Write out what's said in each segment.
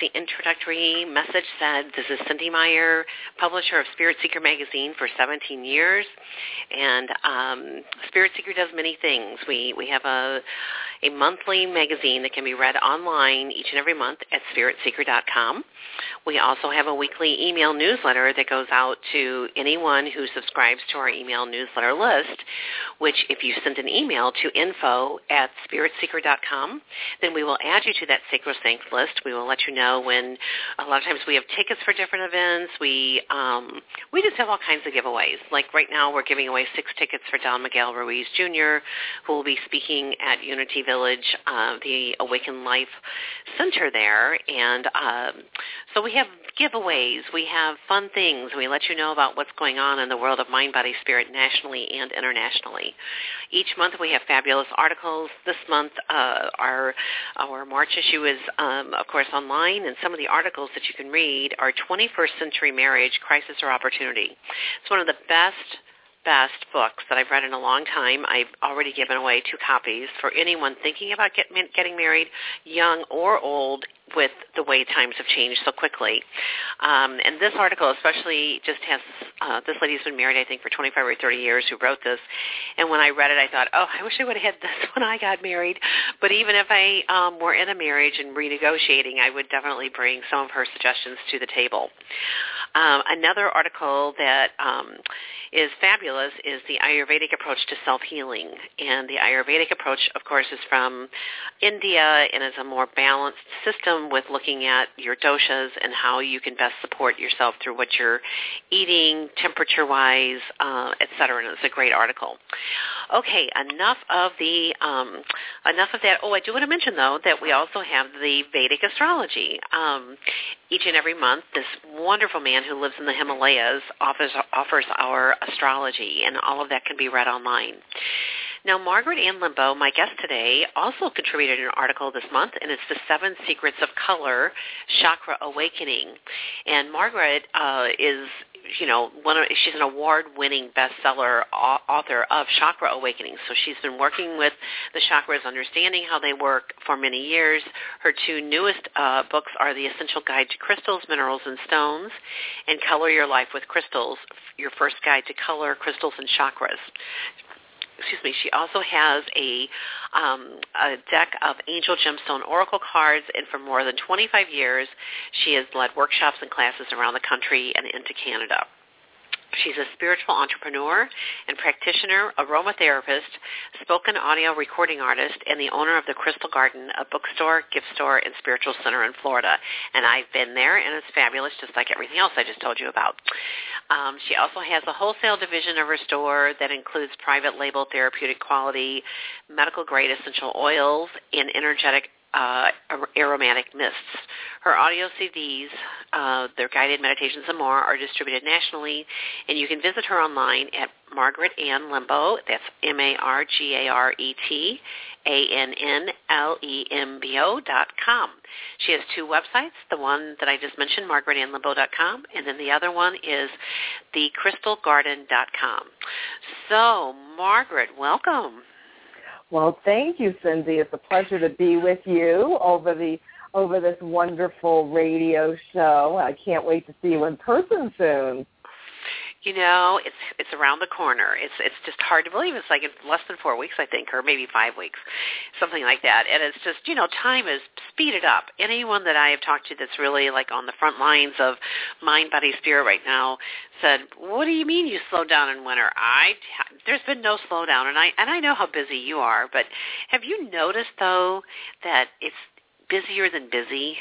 The introductory message said, this is Cynde Meyer, publisher of Spirit Seeker magazine for 17 years. And um, Spirit Seeker does many things. We we have a a monthly magazine that can be read online each and every month at spiritseeker.com. We also have a weekly email newsletter that goes out to anyone who subscribes to our email newsletter list, which if you send an email to info at spiritseeker.com, then we will add you to that sacrosanct list. We will let you know when a lot of times we have tickets for different events. We um, we just have all kinds of giveaways. Like right now we're giving away six tickets for Don Miguel Ruiz Jr., who will be speaking at Unity Village, uh, the Awaken Life Center there. And um, so we have giveaways. We have fun things. We let you know about what's going on in the world of mind, body, spirit nationally and internationally. Each month we have fabulous articles. This month uh, our, our March issue is, um, of course, online, and some of the articles that you can read are 21st Century Marriage, Crisis or Opportunity. It's one of the best best books that I've read in a long time. I've already given away two copies for anyone thinking about get, getting married, young or old, with the way times have changed so quickly. Um, and this article especially just has, uh, this lady's been married I think for 25 or 30 years who wrote this. And when I read it I thought, oh, I wish I would have had this when I got married. But even if I um, were in a marriage and renegotiating, I would definitely bring some of her suggestions to the table. Um, another article that um, is fabulous is the Ayurvedic approach to self-healing. And the Ayurvedic approach, of course, is from India and is a more balanced system with looking at your doshas and how you can best support yourself through what you're eating, temperature-wise, uh, et cetera. And it's a great article. Okay, enough of the um, enough of that. Oh, I do want to mention though that we also have the Vedic astrology. Um, each and every month, this wonderful man who lives in the Himalayas offers offers our astrology, and all of that can be read online. Now, Margaret Ann Lembo, my guest today, also contributed an article this month, and it's The Seven Secrets of Color, Chakra Awakening. And Margaret uh, is, you know, one of, she's an award-winning bestseller author of Chakra Awakening. So she's been working with the chakras, understanding how they work for many years. Her two newest uh, books are The Essential Guide to Crystals, Minerals, and Stones, and Color Your Life with Crystals, your first guide to color, crystals, and chakras excuse me, she also has a, um, a deck of angel gemstone oracle cards, and for more than 25 years, she has led workshops and classes around the country and into Canada. She's a spiritual entrepreneur and practitioner, aromatherapist, spoken audio recording artist, and the owner of the Crystal Garden, a bookstore, gift store, and spiritual center in Florida. And I've been there, and it's fabulous, just like everything else I just told you about. Um, she also has a wholesale division of her store that includes private label therapeutic quality, medical grade essential oils, and energetic uh, aromatic mists. Her audio CDs, uh, their guided meditations and more are distributed nationally, and you can visit her online at Margaret Ann Lembo. That's M-A-R-G-A-R-E-T A-N-N-L-E-M-B-O dot com. She has two websites, the one that I just mentioned, margaretannlembo.com, and then the other one is thecrystalgarden.com. So, Margaret, welcome. Well, thank you, Cynde. It's a pleasure to be with you over the over this wonderful radio show. I can't wait to see you in person soon you know, it's it's around the corner. It's it's just hard to believe. It's like in less than four weeks, I think, or maybe five weeks, something like that. And it's just, you know, time is speeded up. Anyone that I have talked to that's really like on the front lines of mind, body, spirit right now said, "What do you mean you slowed down in winter?" I there's been no slowdown, and I and I know how busy you are, but have you noticed though that it's busier than busy?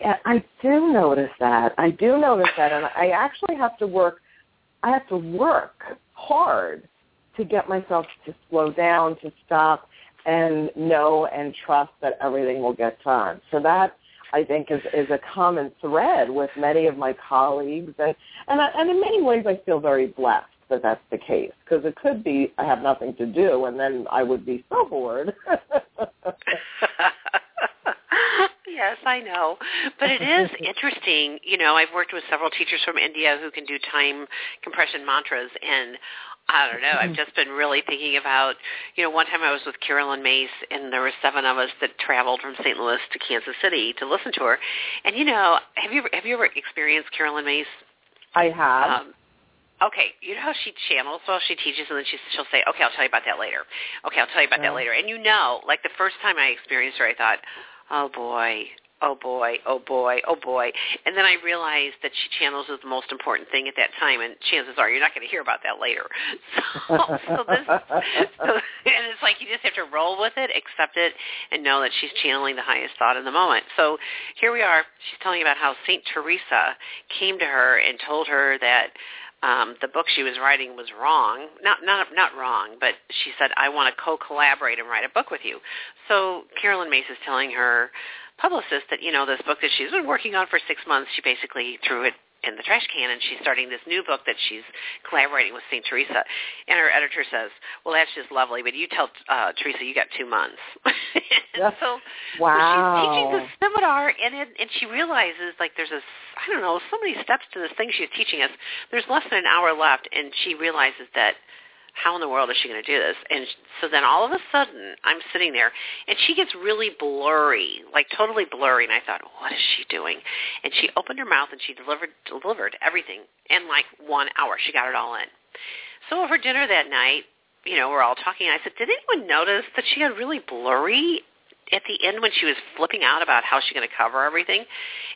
I do notice that. I do notice that, and I actually have to work. I have to work hard to get myself to slow down, to stop, and know and trust that everything will get done. So that I think is is a common thread with many of my colleagues, and and I, and in many ways I feel very blessed that that's the case because it could be I have nothing to do and then I would be so bored. yes, I know. But it is interesting. You know, I've worked with several teachers from India who can do time compression mantras and I don't know. I've just been really thinking about, you know, one time I was with Caroline Myss and there were seven of us that traveled from St. Louis to Kansas City to listen to her. And you know, have you ever, have you ever experienced Caroline Myss? I have. Um, okay, you know how she channels well, she teaches, and then she, she'll say, "Okay, I'll tell you about that later." Okay, I'll tell you about that later. And you know, like the first time I experienced her, I thought, "Oh boy, oh boy, oh boy, oh boy. And then I realized that she channels is the most important thing at that time, and chances are you're not going to hear about that later. So, so this, so, and it's like you just have to roll with it, accept it, and know that she's channeling the highest thought in the moment. So here we are. She's telling about how Saint Teresa came to her and told her that um, the book she was writing was wrong. Not not not wrong, but she said, "I want to co-collaborate and write a book with you." So Caroline Myss is telling her publicist that you know this book that she's been working on for six months. She basically threw it in the trash can and she's starting this new book that she's collaborating with St. Teresa. And her editor says, well, that's just lovely, but you tell uh, Teresa you got two months. so, wow. so she's teaching the seminar and, it, and she realizes like there's a, I don't know, so many steps to this thing she's teaching us. There's less than an hour left and she realizes that how in the world is she going to do this? And so then all of a sudden, I'm sitting there, and she gets really blurry, like totally blurry. And I thought, what is she doing? And she opened her mouth and she delivered delivered everything in like one hour. She got it all in. So over dinner that night, you know, we're all talking. And I said, did anyone notice that she got really blurry at the end when she was flipping out about how she's going to cover everything,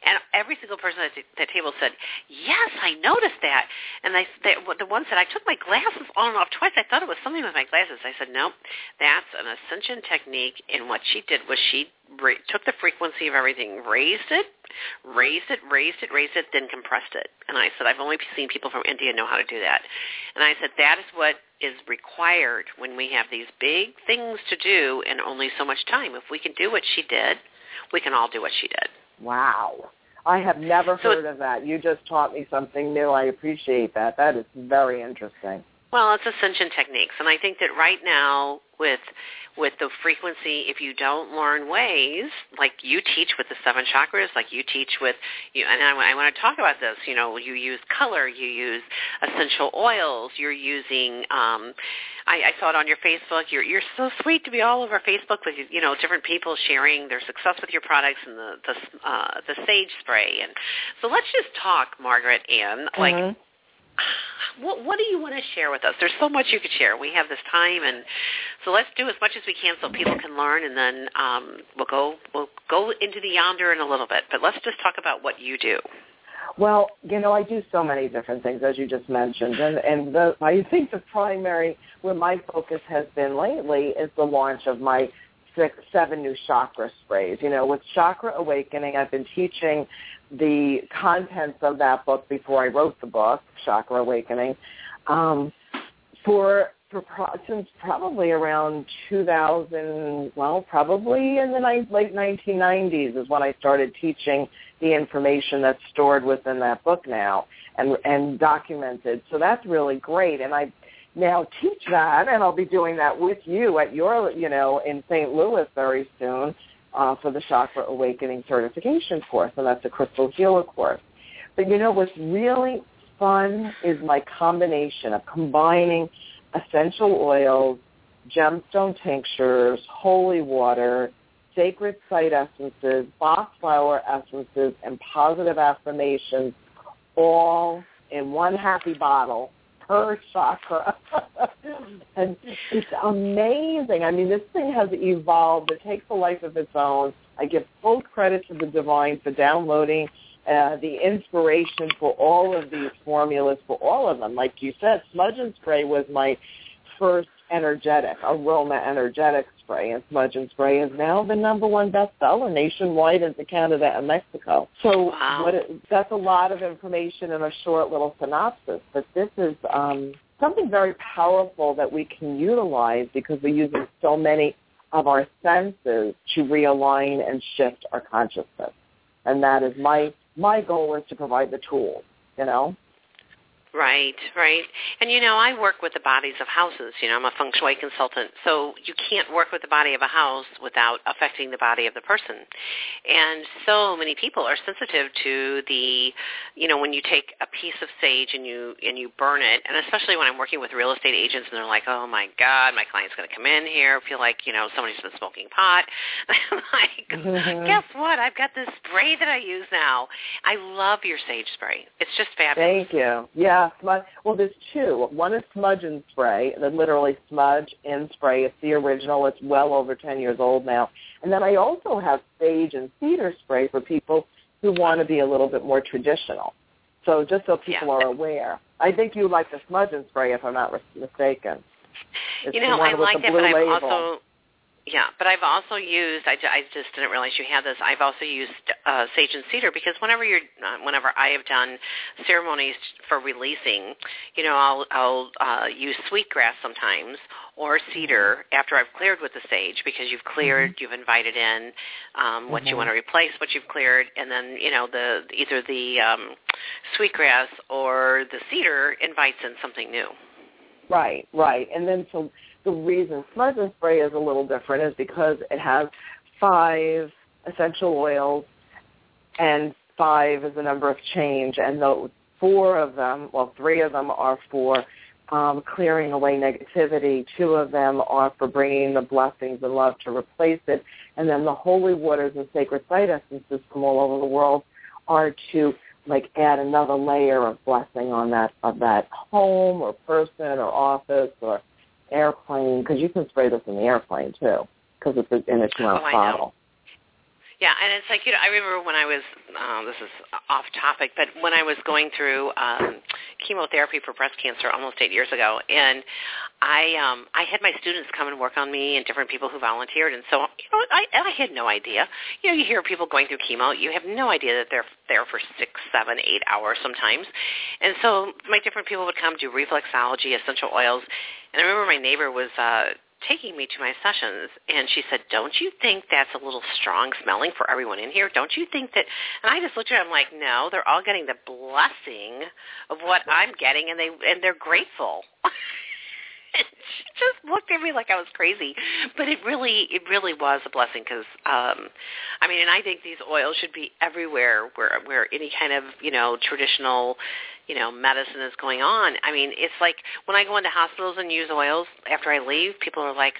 and every single person at the table said, "Yes, I noticed that." And they, they, the one said, "I took my glasses on and off twice. I thought it was something with my glasses." I said, "No, that's an ascension technique." And what she did was she ra- took the frequency of everything, raised it, raised it, raised it, raised it, then compressed it. And I said, I've only seen people from India know how to do that. And I said, that is what is required when we have these big things to do in only so much time. If we can do what she did, we can all do what she did. Wow. I have never So heard of that. You just taught me something new. I appreciate that. That is very interesting. Well, it's ascension techniques, and I think that right now with with the frequency, if you don't learn ways like you teach with the seven chakras, like you teach with, you, and I, I want to talk about this. You know, you use color, you use essential oils, you're using. um I, I saw it on your Facebook. You're you're so sweet to be all over Facebook with you know different people sharing their success with your products and the the uh, the sage spray. And so let's just talk, Margaret Ann. Like Mhm. What what do you want to share with us? There's so much you could share. We have this time, and so let's do as much as we can so people can learn, and then um, we'll go we'll go into the yonder in a little bit. But let's just talk about what you do. Well, you know, I do so many different things, as you just mentioned, and and the, I think the primary where my focus has been lately is the launch of my six, seven new chakra sprays. You know, with Chakra Awakening, I've been teaching the contents of that book before I wrote the book, Chakra Awakening, um, for for since probably around 2000. Well, probably in the ni- late 1990s is when I started teaching the information that's stored within that book now and and documented. So that's really great. And I now teach that, and I'll be doing that with you at your, you know, in St. Louis very soon uh, for the Chakra Awakening Certification course, and that's a Crystal Healer course. But you know what's really fun is my combination of combining essential oils, gemstone tinctures, holy water, sacred site essences, Bach flower essences, and positive affirmations all in one happy bottle per chakra. and it's amazing. I mean, this thing has evolved. It takes a life of its own. I give full credit to the divine for downloading uh, the inspiration for all of these formulas, for all of them. Like you said, Smudge in Spray was my first energetic, aroma energetic spray, and Smudge in Spray is now the number one bestseller nationwide into Canada and Mexico. So Wow. what it, that's a lot of information in a short little synopsis, but this is um, something very powerful that we can utilize because we're using so many of our senses to realign and shift our consciousness. And that is my my goal is to provide the tools, you know? Right, right. And you know, I work with the bodies of houses. You know, I'm a feng shui consultant. So you can't work with the body of a house without affecting the body of the person. And so many people are sensitive to the, you know, when you take a piece of sage and you and you burn it, and especially when I'm working with real estate agents and they're like, "Oh my god, my client's going to come in here feel like, you know, somebody's been smoking pot." I'm like, "Guess what? I've got this spray that I use now. I love your sage spray. It's just fabulous." Thank you. Yeah, smudge. Well, there's two. One is smudge in spray, that literally smudge in spray. It's the original. It's well over 10 years old now. And then I also have sage and cedar spray for people who want to be a little bit more traditional. So just so people yeah. are aware. I think you like the smudge in spray, if I'm not mistaken. It's you know, I like that, but I've also yeah, but I've also used. I, I just didn't realize you had this. I've also used uh, sage and cedar because whenever you're, uh, whenever I have done ceremonies for releasing, you know, I'll I'll uh, use sweetgrass sometimes or cedar mm-hmm. after I've cleared with the sage because you've cleared, mm-hmm. you've invited in um, what mm-hmm. you want to replace, what you've cleared, and then you know the either the um, sweetgrass or the cedar invites in something new. Right, right, and then so the reason smudge in spray is a little different is because it has five essential oils and five is the number of change and the four of them, well three of them are for um, clearing away negativity. Two of them are for bringing the blessings and love to replace it. And then the holy waters and sacred site essences from all over the world are to like add another layer of blessing on that of that home or person or office or airplane because you can spray this in the airplane too because it's in a two ounce oh, bottle. Yeah, and it's like you know, I remember when I was uh, this is off topic, but when I was going through um, chemotherapy for breast cancer almost eight years ago, and I um, I had my students come and work on me, and different people who volunteered, and so you know, I I had no idea. You know, you hear people going through chemo, you have no idea that they're there for six, seven, eight hours sometimes, and so my different people would come do reflexology, essential oils, and I remember my neighbor was. uh taking me to my sessions and she said, "Don't you think that's a little strong smelling for everyone in here? Don't you think that?" And I just looked at her. I'm like, "No, they're all getting the blessing of what I'm getting, and they and they're grateful." she just looked at me like I was crazy, but it really, it really was a blessing because, um, I mean, and I think these oils should be everywhere where where any kind of you know traditional you know, medicine is going on. I mean, it's like when I go into hospitals and use oils after I leave, people are like,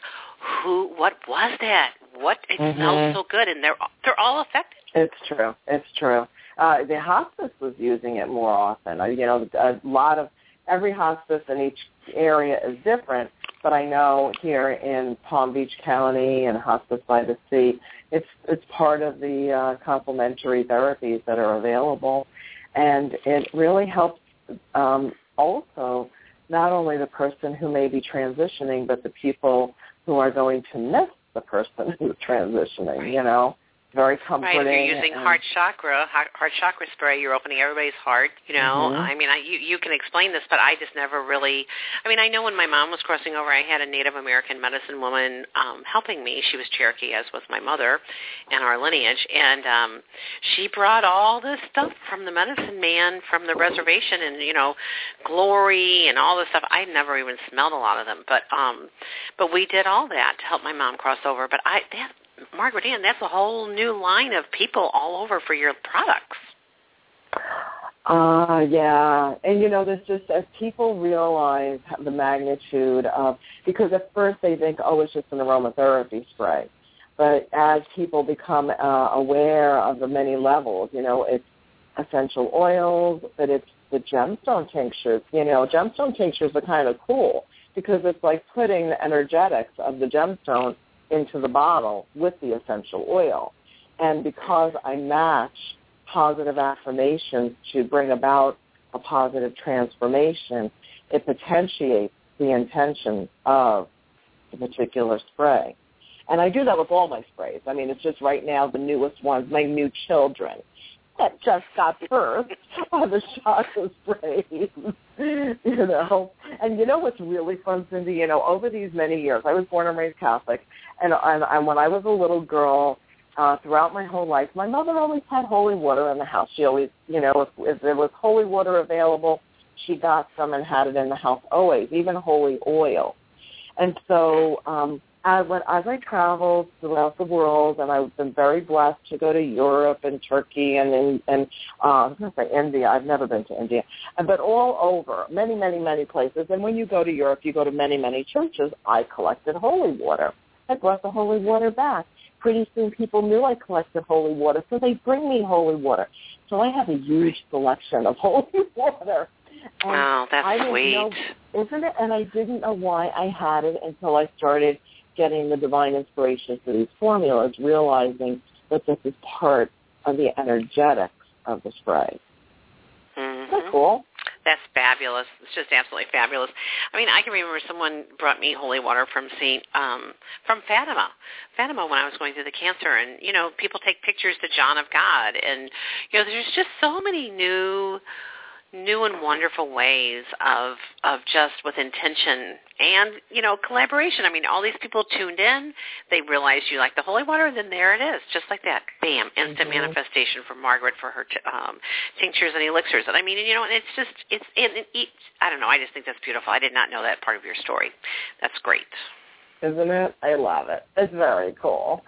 "Who? What was that? What? It mm-hmm. smells so good," and they're they're all affected. It's true. It's true. Uh, the hospice was using it more often. Uh, you know, a lot of every hospice in each area is different, but I know here in Palm Beach County and Hospice by the Sea, it's it's part of the uh, complementary therapies that are available and it really helps um, also not only the person who may be transitioning, but the people who are going to miss the person who's transitioning. You know, very comforting. Right, if you're using and, heart chakra, heart chakra spray, you're opening everybody's heart. You know, mm-hmm. I mean, I, you you can explain this, but I just never really. I mean, I know when my mom was crossing over, I had a Native American medicine woman um, helping me. She was Cherokee, as was my mother, and our lineage, and um, she brought all this stuff from the medicine man from the reservation, and you know, glory and all this stuff. I never even smelled a lot of them, but um, but we did all that to help my mom cross over. But I that Margaret Ann, that's a whole new line of people all over for your products. Uh, yeah. And, you know, there's just, as people realize the magnitude of, because at first they think, oh, it's just an aromatherapy spray. But as people become uh, aware of the many levels, you know, it's essential oils, but it's the gemstone tinctures. You know, gemstone tinctures are kind of cool because it's like putting the energetics of the gemstone into the bottle with the essential oil. And because I match positive affirmations to bring about a positive transformation, it potentiates the intention of the particular spray. And I do that with all my sprays. I mean, it's just right now the newest ones, my new children that just got birthed are the chakra sprays, you know. And you know what's really fun, Cynde? You know, over these many years, I was born and raised Catholic, and, and, and when I was a little girl, uh, throughout my whole life, my mother always had holy water in the house. She always, you know, if, if there was holy water available, she got some and had it in the house always, even holy oil. And so um, as, when, as I traveled throughout the world, and I've been very blessed to go to Europe and Turkey and and, and uh, I was going to say India. I've never been to India, but all over, many, many, many places. And when you go to Europe, you go to many, many churches. I collected holy water. I brought the holy water back. Pretty soon, people knew I collected holy water, so they bring me holy water. So I have a huge selection of holy water. And wow, that's I sweet. Know, isn't it? And I didn't know why I had it until I started getting the divine inspiration for these formulas, realizing that this is part of the energetics of the spray. Mm-hmm. Isn't cool? That's fabulous. It's just absolutely fabulous. I mean, I can remember someone brought me holy water from Saint um from Fatima. Fatima when I was going through the cancer and you know, people take pictures to John of God and you know, there's just so many new new and wonderful ways of of just with intention and you know collaboration. I mean, all these people tuned in. They realized you like the holy water, and then there it is, just like that. Bam! Instant mm-hmm. manifestation from Margaret for her t- um, tinctures and elixirs. And I mean, you know, it's just it's it, it, I don't know. I just think that's beautiful. I did not know that part of your story. That's great. Isn't it? I love it. It's very cool.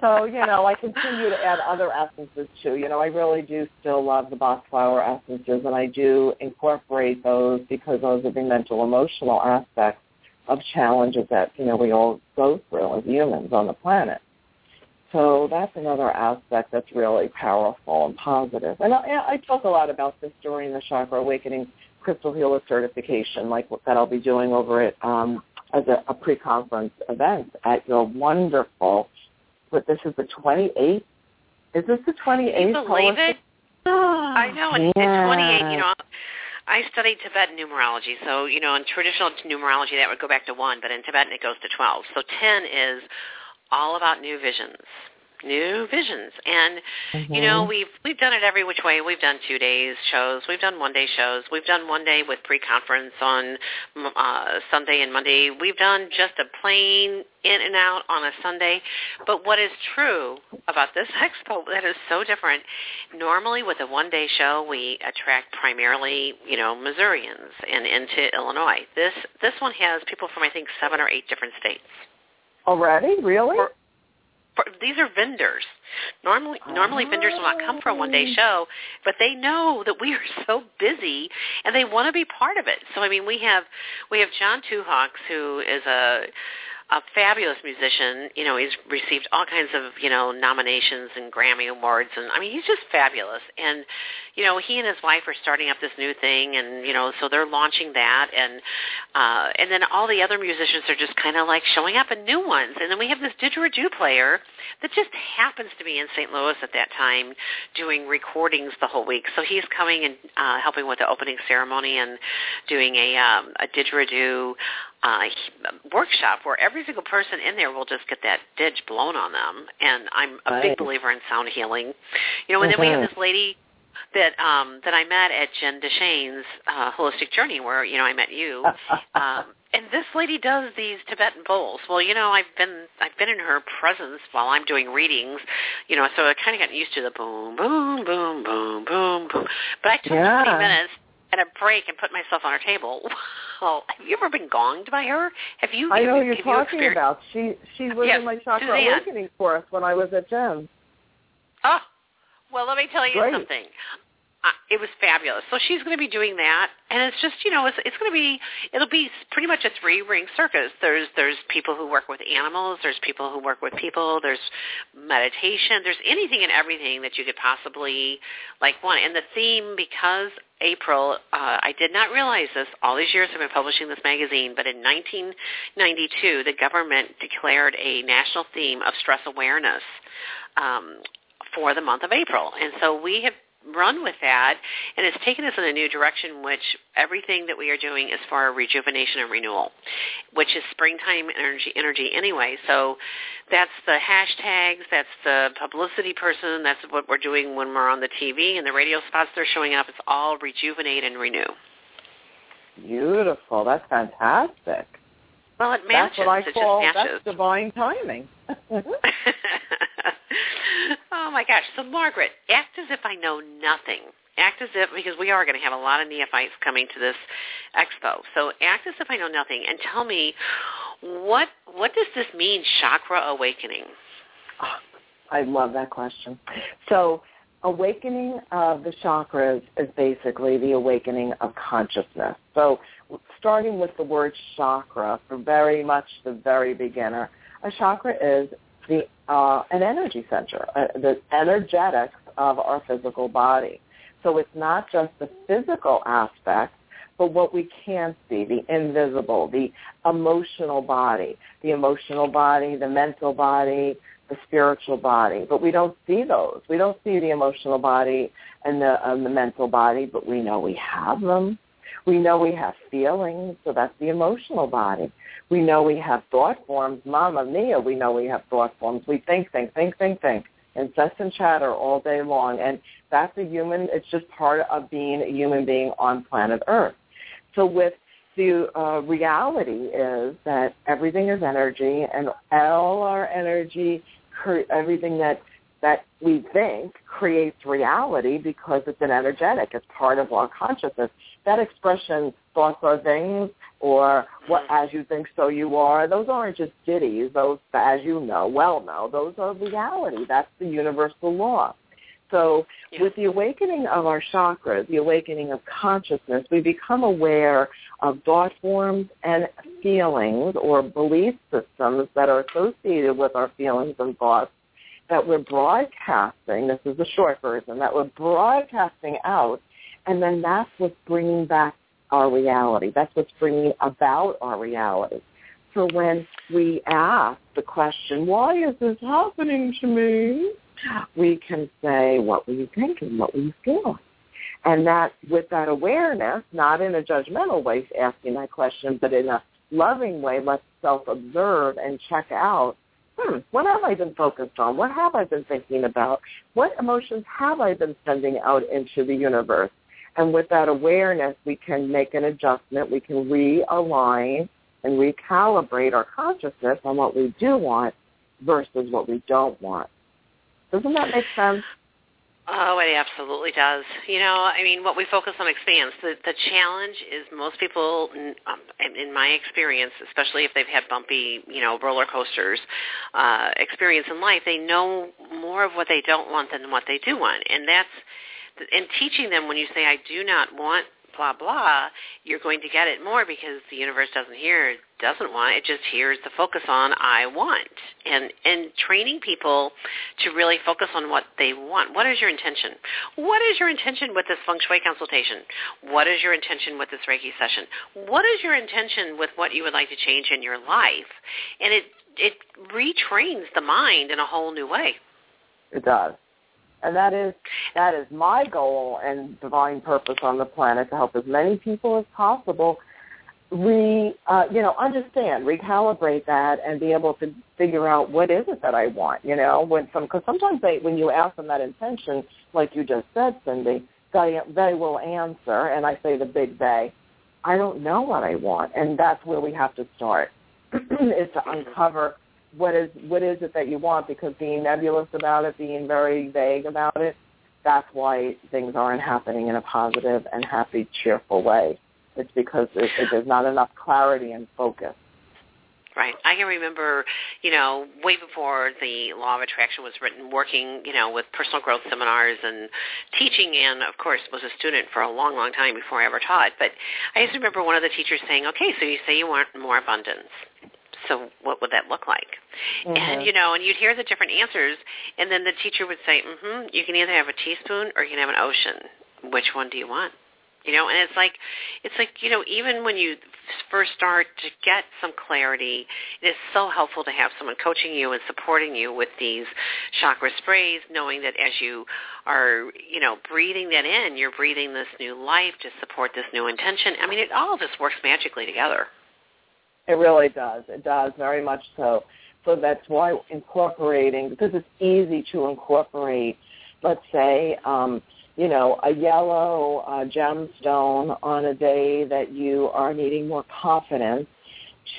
So, you know, I continue to add other essences too. You know, I really do still love the Bach flower essences, and I do incorporate those because those are the mental, emotional aspects of challenges that, you know, we all go through as humans on the planet. So that's another aspect that's really powerful and positive. And I, I talk a lot about this during the Chakra Awakening Crystal Healer certification, like that I'll be doing over at um, as a, a pre-conference event at your wonderful but this is the 28th. Is this the 28th? Can you believe it? I know. It's, yeah. it's 28. You know, I studied Tibetan numerology. So, you know, in traditional numerology, that would go back to 1, but in Tibetan, it goes to 12. So 10 is all about new visions new visions. And mm-hmm. you know we've we've done it every which way. We've done two days shows. We've done one day shows. We've done one day with pre-conference on uh sunday and monday. We've done just a plain in and out on a sunday. But what is true about this expo that is so different normally with a one day show we attract primarily you know missourians and into illinois. This this one has people from i think seven or eight different states. Already? Really? For, these are vendors. Normally, normally vendors will not come for a one-day oh. show, but they know that we are so busy and they want to be part of it. So, I mean, we have we have John Two Hawks, who is a a fabulous musician. You know, he's received all kinds of, you know, nominations and Grammy awards and I mean, he's just fabulous. And you know, he and his wife are starting up this new thing and, you know, so they're launching that and uh and then all the other musicians are just kind of like showing up and new ones. And then we have this didgeridoo player that just happens to be in St. Louis at that time doing recordings the whole week. So he's coming and uh helping with the opening ceremony and doing a um a didgeridoo uh, workshop where every single person in there will just get that didge blown on them. And I'm a right. big believer in sound healing. You know, and mm-hmm. then we have this lady that um that I met at Jen Deshane's uh, holistic journey where you know I met you. um, and this lady does these Tibetan bowls. Well, you know, I've been I've been in her presence while I'm doing readings, you know, so I kind of got used to the boom, boom, boom, boom, boom, boom. But I took yeah. 20 minutes and a break and put myself on her table. Well, have you ever been gonged by her? Have you? I know have, you're have talking you about. She she was yes, in my chakra Suzanne. awakening course when I was at Jen's. Oh, ah, well, let me tell you Great. something. It was fabulous. So she's going to be doing that, and it's just you know it's it's going to be it'll be pretty much a three ring circus. There's there's people who work with animals. There's people who work with people. There's meditation. There's anything and everything that you could possibly like want. And the theme because April, uh, I did not realize this. All these years I've been publishing this magazine, but in 1992, the government declared a national theme of stress awareness um, for the month of April, and so we have run with that, and it's taken us in a new direction, which everything that we are doing is for rejuvenation and renewal, which is springtime energy energy anyway. So that's the hashtags, that's the publicity person, that's what we're doing when we're on the TV and the radio spots they're showing up. It's all rejuvenate and renew. Beautiful. That's fantastic. Well, it matches. That's what I it call just matches. that's divine timing. oh my gosh. So Margaret, act as if I know nothing. act as if because we are going to have a lot of neophytes coming to this expo. So act as if I know nothing and tell me what what does this mean, chakra awakening? Ah, I love that question. So awakening of the chakras is basically the awakening of consciousness. So starting with the word chakra for very much the very beginner, a chakra is the uh, an energy center, uh, the energetics of our physical body. So it's not just the physical aspect, but what we can see, the invisible, the emotional body, the emotional body, the mental body, the spiritual body. But we don't see those. We don't see the emotional body and the, the mental body, but we know we have them. We know we have feelings, so that's the emotional body. We know we have thought forms. Mama mia, we know we have thought forms. We think, think, think, think, think. Incessant chatter all day long. And that's a human, it's just part of being a human being on planet Earth. So with the uh, reality is that everything is energy and all our energy, everything that that we think creates reality because it's an energetic. It's part of our consciousness. That expression, thoughts are things, or what hmm. as you think so you are, those aren't just ditties. Those, as you know, well know, those are reality. That's the universal law. So yeah. with the awakening of our chakras, the awakening of consciousness, we become aware of thought forms and feelings or belief systems that are associated with our feelings and thoughts that we're broadcasting, this is the short version, that we're broadcasting out, and then that's what's bringing back our reality. That's what's bringing about our reality. So when we ask the question, why is this happening to me? We can say, what were you thinking? What were you feeling? And that with that awareness, not in a judgmental way asking that question, but in a loving way, let's self-observe and check out hmm, what have I been focused on? What have I been thinking about? What emotions have I been sending out into the universe? And with that awareness, we can make an adjustment. We can realign and recalibrate our consciousness on what we do want versus what we don't want. Doesn't that make sense? Oh, it absolutely does. You know, I mean, what we focus on expands. The the challenge is most people, um, in my experience, especially if they've had bumpy, you know, roller coasters uh, experience in life, they know more of what they don't want than what they do want, and that's and teaching them when you say, I do not want blah blah, you're going to get it more because the universe doesn't hear doesn't want it just hears the focus on I want and and training people to really focus on what they want. What is your intention? What is your intention with this feng shui consultation? What is your intention with this Reiki session? What is your intention with what you would like to change in your life? And it it retrains the mind in a whole new way. It does. And that is that is my goal and divine purpose on the planet to help as many people as possible. Re uh, you know understand recalibrate that and be able to figure out what is it that I want you know? When some because sometimes they when you ask them that intention like you just said Cynde they they will answer and I say the big they I don't know what I want. And that's where we have to start is to uncover what is what is it that you want because being nebulous about it, being very vague about it, that's why things aren't happening in a positive and happy, cheerful way. It's because it, it, there's not enough clarity and focus. Right. I can remember, you know, way before the law of attraction was written, working, you know, with personal growth seminars and teaching and, of course, was a student for a long, long time before I ever taught. But I just remember one of the teachers saying, okay, so you say you want more abundance so what would that look like? Mm-hmm. And you know, and you'd hear the different answers, and then the teacher would say, "Mm-hmm. You can either have a teaspoon or you can have an ocean. Which one do you want?" You know, and it's like, it's like you know, even when you first start to get some clarity, it is so helpful to have someone coaching you and supporting you with these chakra sprays, knowing that as you are, you know, breathing that in, you're breathing this new life to support this new intention. I mean, it all just works magically together. It really does. It does very much so. So that's why incorporating, because it's easy to incorporate, let's say, um, you know, a yellow uh, gemstone on a day that you are needing more confidence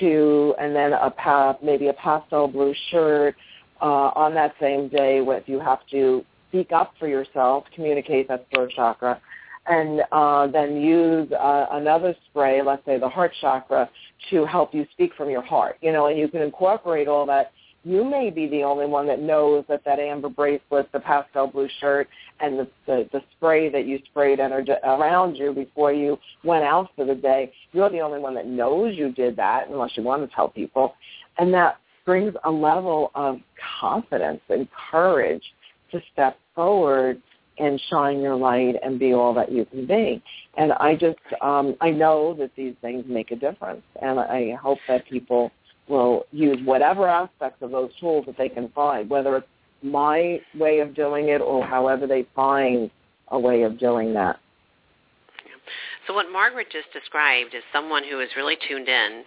to, and then a pa- maybe a pastel blue shirt uh, on that same day if you have to speak up for yourself, communicate that throat chakra, and uh, then use uh, another spray, let's say the heart chakra, to help you speak from your heart. You know, and you can incorporate all that. You may be the only one that knows that that amber bracelet, the pastel blue shirt, and the the, the spray that you sprayed energy around you before you went out for the day. You're the only one that knows you did that, unless you want to tell people, and that brings a level of confidence and courage to step forward and shine your light and be all that you can be. And I just, um, I know that these things make a difference, and I hope that people will use whatever aspects of those tools that they can find, whether it's my way of doing it or however they find a way of doing that. So what Margaret just described is someone who is really tuned in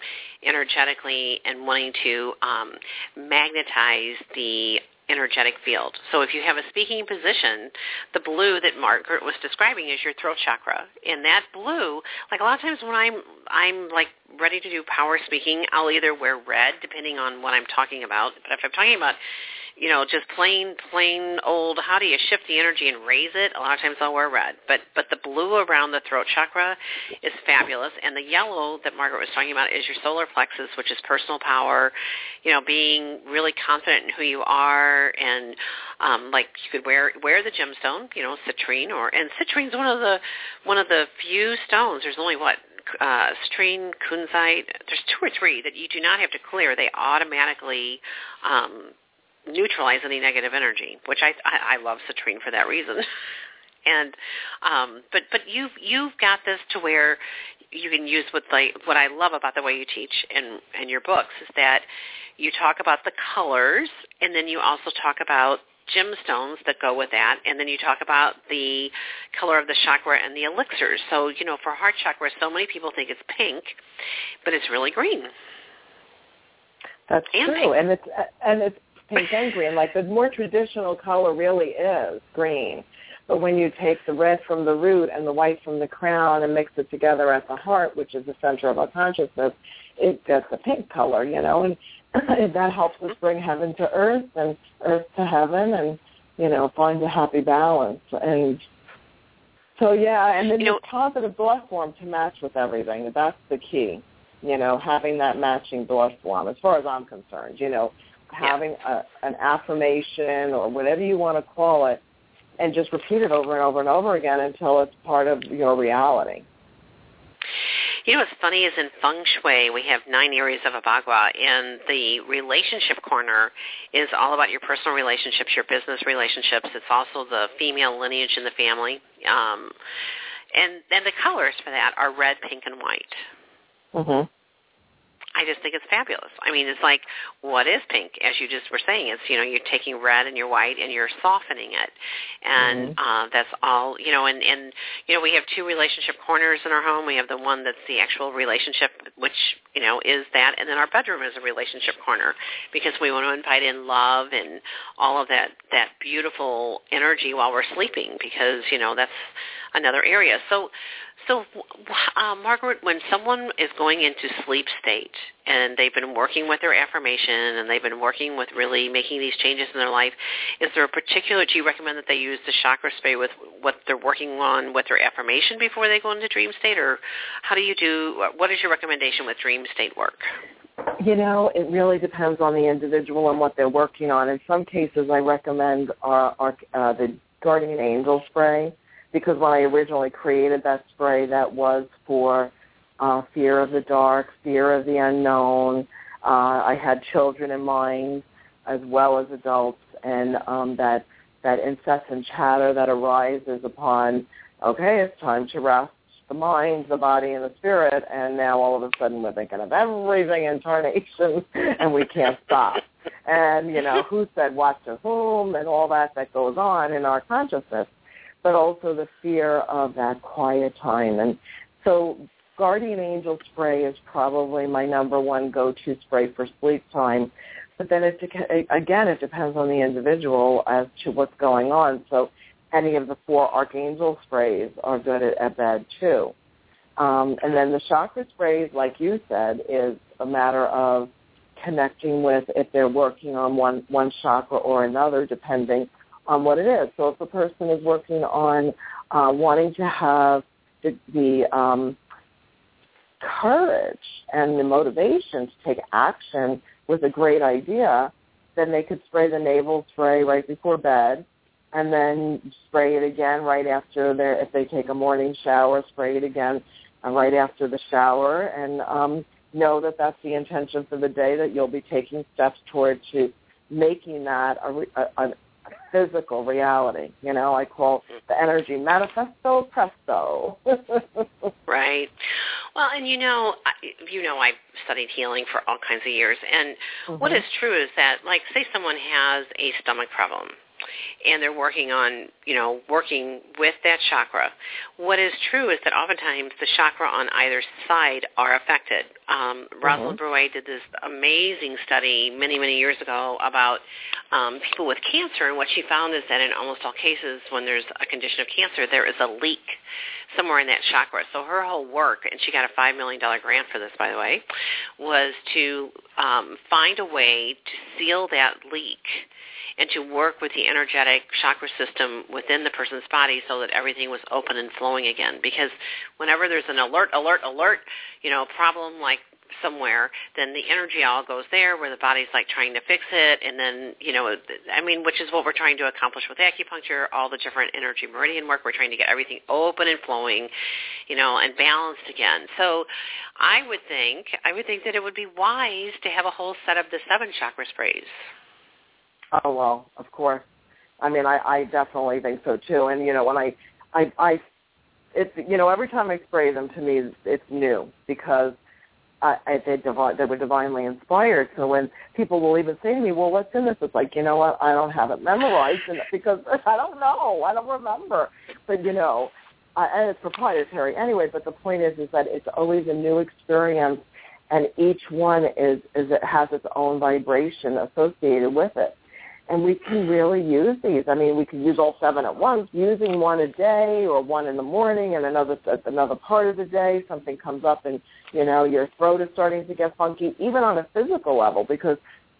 energetically and wanting to um, magnetize the energetic field. So if you have a speaking position, the blue that Margaret was describing is your throat chakra. And that blue, like a lot of times when I'm I'm like ready to do power speaking, I'll either wear red depending on what I'm talking about. But if I'm talking about you know, just plain, plain old, how do you shift the energy and raise it? A lot of times I'll wear red. But, but the blue around the throat chakra is fabulous. And the yellow that Margaret was talking about is your solar plexus, which is personal power, you know, being really confident in who you are. And, um, like you could wear, wear the gemstone, you know, citrine or, and citrine's one of the, one of the few stones. There's only what, uh, citrine, kunzite, there's two or three that you do not have to clear. They automatically um, neutralize any negative energy, which I I, I love citrine for that reason. and um, but but you've you've got this to where you can use what like what I love about the way you teach and and your books is that you talk about the colors and then you also talk about gemstones that go with that and then you talk about the color of the chakra and the elixirs so you know for heart chakra so many people think it's pink but it's really green that's and true pink. and it's and it's pink and green. Like the more traditional color really is green. But when you take the red from the root and the white from the crown and mix it together at the heart, which is the center of our consciousness, it gets a pink color, you know, and that helps us bring heaven to earth and earth to heaven and, you know, find a happy balance. And so, yeah, and then you know, positive blood form to match with everything. That's the key, you know, having that matching blood form as far as I'm concerned, you know, having a, an affirmation or whatever you want to call it, and just repeat it over and over and over again until it's part of your reality. You know what's funny is in feng shui we have nine areas of a bagua, and the relationship corner is all about your personal relationships, your business relationships. It's also the female lineage in the family, um, and and the colors for that are red, pink, and white. Mhm. I just think it's fabulous. I mean, it's like, what is pink? As you just were saying, it's you know you're taking red and you're white and you're softening it, and mm-hmm. uh, that's all you know. And and you know we have two relationship corners in our home. We have the one that's the actual relationship, which you know is that, and then our bedroom is a relationship corner because we want to invite in love and all of that that beautiful energy while we're sleeping because you know that's another area. So so, uh, Margaret, when someone is going into sleep state and they've been working with their affirmation and they've been working with really making these changes in their life, is there a particular, do you recommend that they use the chakra spray with what they're working on with their affirmation before they go into dream state? Or how do you do, what is your recommendation with dream state work? You know, it really depends on the individual and what they're working on. In some cases, I recommend our, our, uh, the Guardian Angel spray because when I originally created that spray, that was for uh, fear of the dark, fear of the unknown. Uh, I had children in mind as well as adults, and um, that that incessant chatter that arises upon, okay, it's time to rest the mind, the body, and the spirit, and now all of a sudden we're thinking of everything in tarnation, and we can't stop. And you know, who said what to whom, and all that that goes on in our consciousness but also the fear of that quiet time. And so Guardian Angel spray is probably my number one go-to spray for sleep time. But then it again, it depends on the individual as to what's going on. So any of the four Archangel sprays are good at, at bed too. Um, and then the chakra sprays, like you said, is a matter of connecting with if they're working on one, one chakra or another, depending on what it is. So if a person is working on uh, wanting to have the, the um, courage and the motivation to take action with a great idea, then they could spray the navel spray right before bed and then spray it again right after their if they take a morning shower spray it again uh, right after the shower. And um know that that's the intention for the day that you'll be taking steps toward to making that a, a physical reality. You know, I call the energy manifesto presto. right. Well, and you know, you know, I've studied healing for all kinds of years, and mm-hmm. what is true is that, like, say someone has a stomach problem, and they're working on, you know, working with that chakra. What is true is that oftentimes the chakra on either side are affected. Um, mm-hmm. Rosalyn Bruyere did this amazing study many, many years ago about um, people with cancer, and what she found is that in almost all cases when there's a condition of cancer, there is a leak somewhere in that chakra. So her whole work, and she got a $5 million grant for this, by the way, was to um, find a way to seal that leak and to work with the energetic chakra system within the person's body so that everything was open and flowing again. Because whenever there's an alert, alert, alert, you know, problem like somewhere, then the energy all goes there where the body's like trying to fix it and then, you know, I mean, which is what we're trying to accomplish with acupuncture, all the different energy meridian work. We're trying to get everything open and flowing, you know, and balanced again. So I would think, I would think that it would be wise to have a whole set of the seven chakra sprays. Oh well, of course. I mean, I, I definitely think so too. And you know, when I, I, I, it's you know, every time I spray them, to me, it's new because I, I they, divi- they were divinely inspired. So when people will even say to me, "Well, what's in this?" It's like, you know what? I don't have it memorized and because I don't know. I don't remember. But you know, uh, and it's proprietary anyway. But the point is, is that it's always a new experience, and each one is is it has its own vibration associated with it and we can really use these. I mean, we could use all seven at once, using one a day or one in the morning and another another part of the day. Something comes up and, you know, your throat is starting to get funky, even on a physical level, because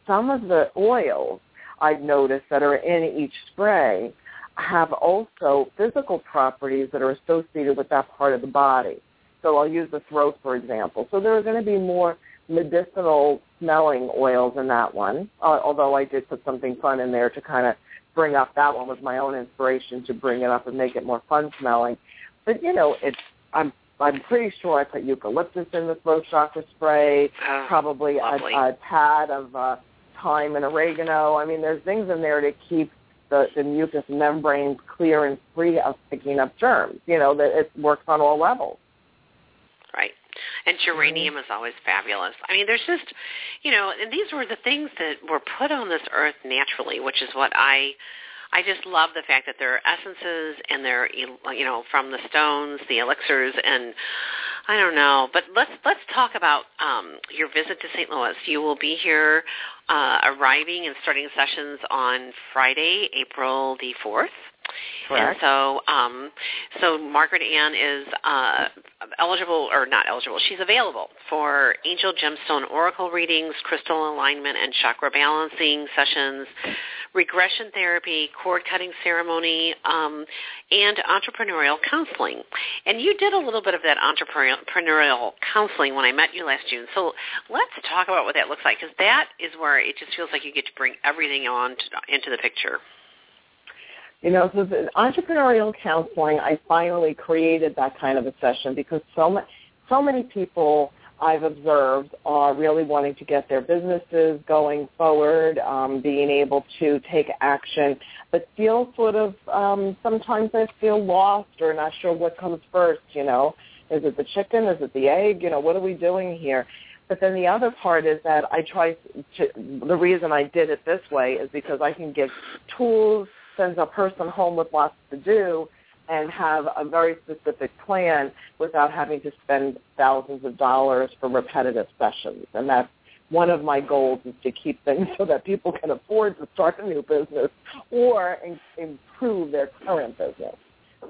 some of the oils I've noticed that are in each spray have also physical properties that are associated with that part of the body. So I'll use the throat, for example. So there are going to be more medicinal smelling oils in that one, uh, although I did put something fun in there to kind of bring up that one was my own inspiration to bring it up and make it more fun smelling. But you know, it's I'm I'm pretty sure I put eucalyptus in the throat chakra spray, oh, probably a, a pad of uh, thyme and oregano. I mean, there's things in there to keep the, the mucous membranes clear and free of picking up germs. You know, that it works on all levels. And geranium is always fabulous. I mean, there's just, you know, and these were the things that were put on this earth naturally, which is what I I just love the fact that there are essences and they're you know from the stones, the elixirs, and I don't know. But let's let's talk about um, your visit to St. Louis. You will be here uh, arriving and starting sessions on Friday, April the fourth. Correct. And so, um, so Margaret Ann is uh, eligible or not eligible. She's available for angel gemstone oracle readings, crystal alignment, and chakra balancing sessions, regression therapy, cord cutting ceremony, um, and entrepreneurial counseling. And you did a little bit of that entrepreneurial counseling when I met you last June. So let's talk about what that looks like because that is where it just feels like you get to bring everything on to, into the picture. You know, so the entrepreneurial counseling, I finally created that kind of a session because so many, so many people I've observed are really wanting to get their businesses going forward, um, being able to take action, but feel sort of um, sometimes they feel lost or not sure what comes first. You know, is it the chicken? Is it the egg? You know, what are we doing here? But then the other part is that I try to. The reason I did it this way is because I can give tools sends a person home with lots to do and have a very specific plan without having to spend thousands of dollars for repetitive sessions. And that's one of my goals is to keep things so that people can afford to start a new business or in, improve their current business.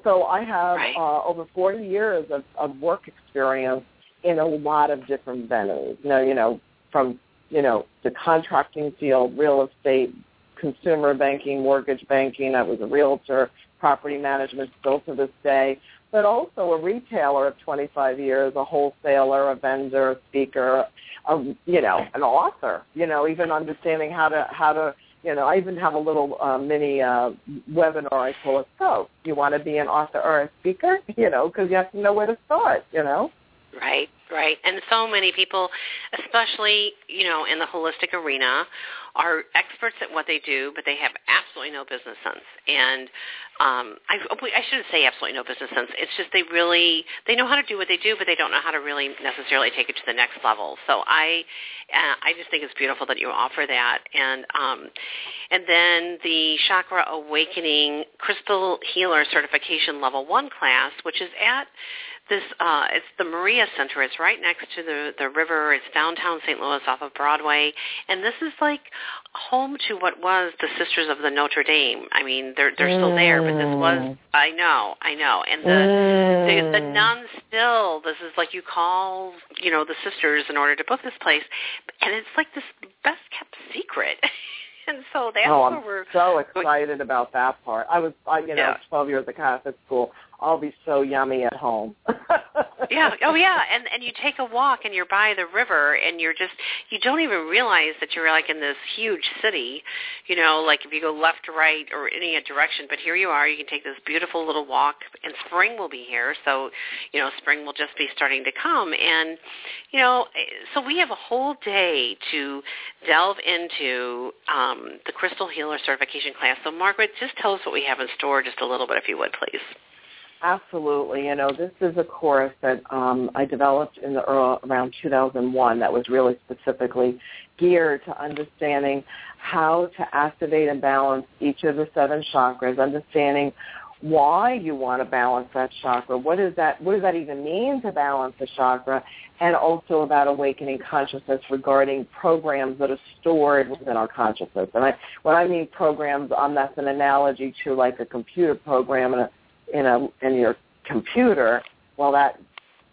So I have right. uh, over 40 years of, of work experience in a lot of different venues. You know, you know, from you know the contracting field, real estate, consumer banking, mortgage banking. I was a realtor, property management still to this day, but also a retailer of 25 years, a wholesaler, a vendor, a speaker, a, you know, an author. You know, even understanding how to how to you know, I even have a little uh, mini uh, webinar I call it So, you want to be an author or a speaker? You know, because you have to know where to start, you know? Right, right. And so many people, especially, you know, in the holistic arena, are experts at what they do, but they have absolutely no business sense. And um, I, I shouldn't say absolutely no business sense. It's just they really they know how to do what they do, but they don't know how to really necessarily take it to the next level. So I uh, I just think it's beautiful that you offer that. And um, and then the Chakra Awakening Crystal Healer Certification Level One class, which is at this uh it's the Maria Center. It's right next to the the river. It's downtown St. Louis off of Broadway. And this is like home to what was the Sisters of the Notre Dame. I mean, they're they're mm. still there, but this was mm. I know, I know. And the, mm. the the nuns still this is like you call, you know, the sisters in order to book this place. And it's like this best kept secret. and so that's oh, where I'm we're so excited about that part. I was, I, you know, yeah. 12 years at Catholic school. I'll be so yummy at home. yeah. Oh yeah. And and you take a walk and you're by the river and you're just you don't even realize that you're like in this huge city, you know, like if you go left, or right, or any direction. But here you are. You can take this beautiful little walk, and spring will be here. So, you know, spring will just be starting to come, and you know, so we have a whole day to delve into um, the Crystal Healer certification class. So, Margaret, just tell us what we have in store, just a little bit, if you would, please. Absolutely. You know, this is a course that um, I developed in the early, around 2001 that was really specifically geared to understanding how to activate and balance each of the seven chakras, understanding why you want to balance that chakra. What is that what does that even mean to balance the chakra? And also about awakening consciousness regarding programs that are stored within our consciousness. And I when I mean programs, um, that's an analogy to like a computer program and a in a in your computer, while that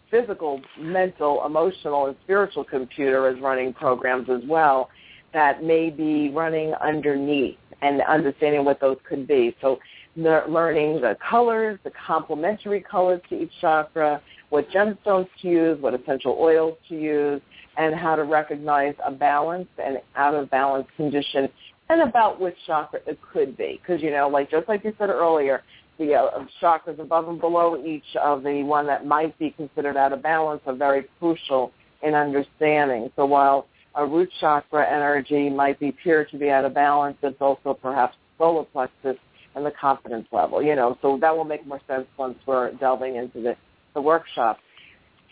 physical, mental, emotional, and spiritual computer is running programs as well that may be running underneath and understanding what those could be. So learning the colors, the complementary colors to each chakra, what gemstones to use, what essential oils to use, and how to recognize a balanced and out of balance condition and about which chakra it could be. Because, you know, like just like you said earlier, the uh, chakras above and below each of the one that might be considered out of balance are very crucial in understanding. So while a root chakra energy might be appear to be out of balance, it's also perhaps solar plexus and the confidence level. You know, so that will make more sense once we're delving into the, the workshop.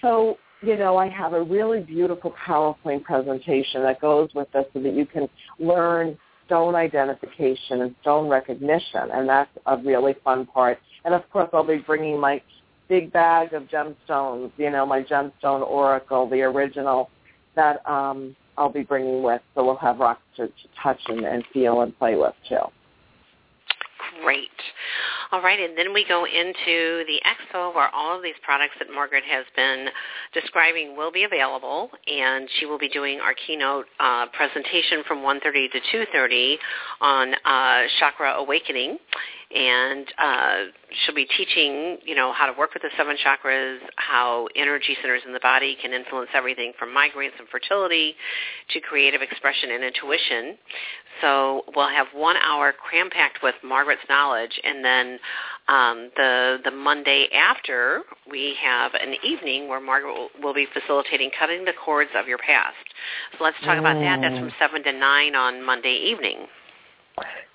So, you know, I have a really beautiful PowerPoint presentation that goes with this so that you can learn stone identification and stone recognition, and that's a really fun part. And of course, I'll be bringing my big bag of gemstones, you know, my gemstone oracle, the original, that um, I'll be bringing with. So we'll have rocks to, to touch and, and feel and play with too. Great. All right, and then we go into the expo where all of these products that Margaret has been describing will be available, and she will be doing our keynote uh, presentation from 1.30 to 2.30 on uh, chakra awakening and uh, she'll be teaching, you know, how to work with the seven chakras, how energy centers in the body can influence everything from migraines and fertility to creative expression and intuition. So we'll have one hour cram-packed with Margaret's knowledge, and then um, the the Monday after, we have an evening where Margaret will, will be facilitating cutting the cords of your past. So let's talk about that. That's from 7 to 9 on Monday evening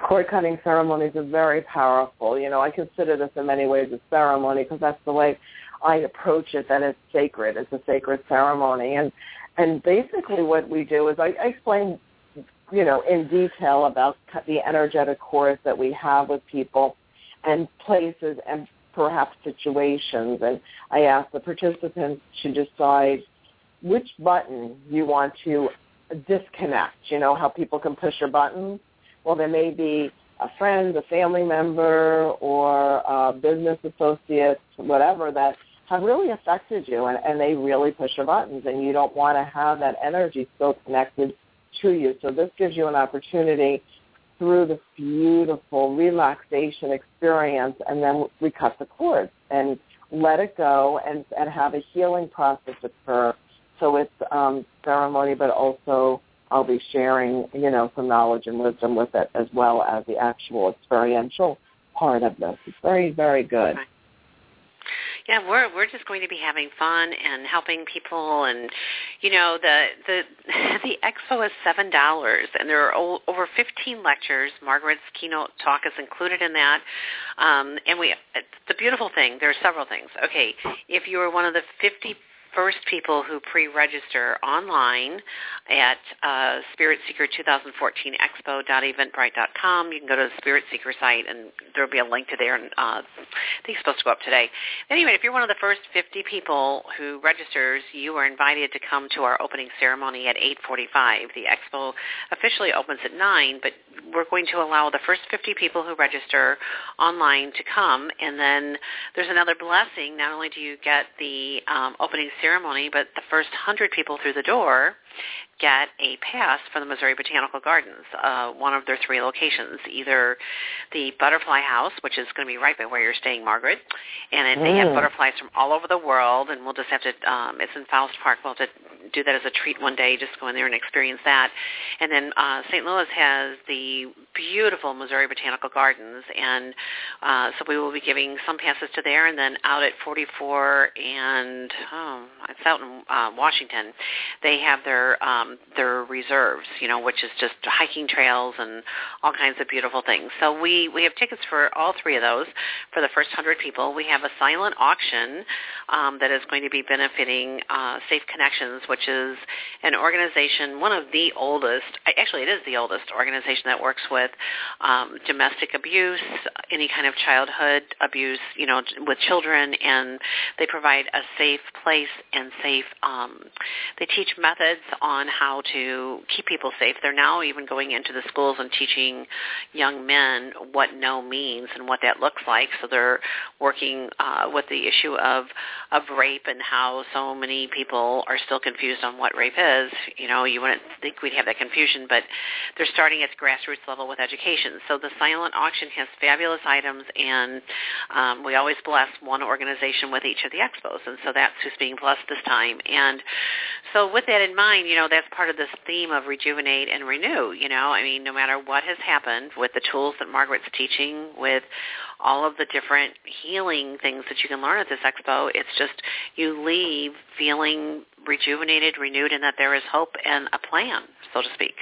cord cutting ceremonies are very powerful. You know, I consider this in many ways a ceremony because that's the way I approach it. That it's sacred. It's a sacred ceremony, and and basically what we do is I, I explain, you know, in detail about the energetic cords that we have with people, and places and perhaps situations, and I ask the participants to decide which button you want to disconnect. You know how people can push your buttons well, there may be a friend, a family member, or a business associate, whatever, that have really affected you and, and they really push your buttons and you don't want to have that energy still connected to you. So this gives you an opportunity through this beautiful relaxation experience, and then we cut the cords and let it go and, and have a healing process occur. So it's um, ceremony, but also I'll be sharing, you know, some knowledge and wisdom with it as well as the actual experiential part of this. It's very, very good. Yeah, we're we're just going to be having fun and helping people, and you know the the the expo is seven dollars, and there are o- over fifteen lectures. Margaret's keynote talk is included in that, um, and we. The beautiful thing, there are several things. Okay, if you are one of the fifty first people who pre-register online at uh, Spirit Seeker 2014 expo.eventbrite.com. You can go to the Spirit Seeker site, and there will be a link to there. And uh, I think it's supposed to go up today. Anyway, if you're one of the first 50 people who registers, you are invited to come to our opening ceremony at 8:45. The expo officially opens at 9, but we're going to allow the first 50 people who register online to come, and then there's another blessing. Not only do you get the um, opening ceremony, but the first 100 people through the door get a pass for the Missouri Botanical Gardens, uh, one of their three locations, either the Butterfly House, which is going to be right by where you're staying, Margaret, and mm. they have mm. butterflies from all over the world, and we'll just have to, um, it's in Faust Park, we'll have to do that as a treat one day, just go in there and experience that. And then uh, St. Louis has the beautiful Missouri Botanical Gardens, and uh, so we will be giving some passes to there, and then out at 44 and, oh, it's out in uh, Washington, they have their um, their reserves, you know, which is just hiking trails and all kinds of beautiful things. So we we have tickets for all three of those for the first hundred people. We have a silent auction um, that is going to be benefiting uh, Safe Connections, which is an organization, one of the oldest. Actually, it is the oldest organization that works with um, domestic abuse, any kind of childhood abuse, you know, with children, and they provide a safe place and safe. Um, they teach methods on how to keep people safe. They're now even going into the schools and teaching young men what no means and what that looks like. So they're working uh, with the issue of of rape and how so many people are still confused on what rape is. You know, you wouldn't think we'd have that confusion, but they're starting at the grassroots level with education. So the silent auction has fabulous items, and um, we always bless one organization with each of the expos, and so that's who's being blessed this time. And so with that in mind, you know, that's part of this theme of rejuvenate and renew. You know, I mean, no matter what has happened with the tools that Margaret's teaching, with all of the different healing things that you can learn at this expo, it's just you leave feeling rejuvenated, renewed, and that there is hope and a plan, so to speak.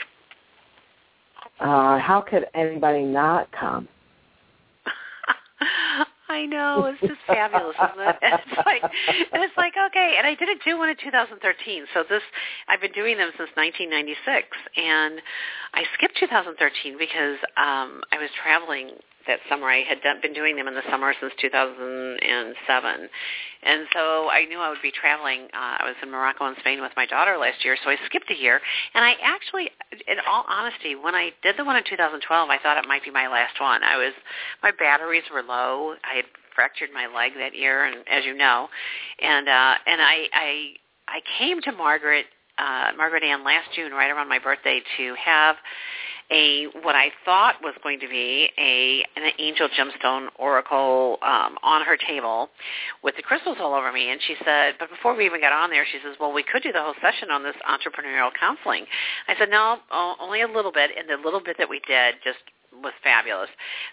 Uh, how could anybody not come? I know it's just fabulous, isn't it? It's like and it's like okay, and I didn't do one in 2013. So this I've been doing them since 1996, and I skipped 2013 because um I was traveling that summer. I had done, been doing them in the summer since 2007. And so I knew I would be traveling. Uh, I was in Morocco and Spain with my daughter last year, so I skipped a year. And I actually, in all honesty, when I did the one in 2012, I thought it might be my last one. I was, my batteries were low. I had fractured my leg that year, and as you know, and uh, and I I I came to Margaret uh, Margaret Ann last June, right around my birthday, to have a what I thought was going to be a an angel gemstone oracle um, on her table with the crystals all over me. And she said, but before we even got on there, she says, well, we could do the whole session on this entrepreneurial counseling. I said, no, only a little bit. And the little bit that we did just was fabulous.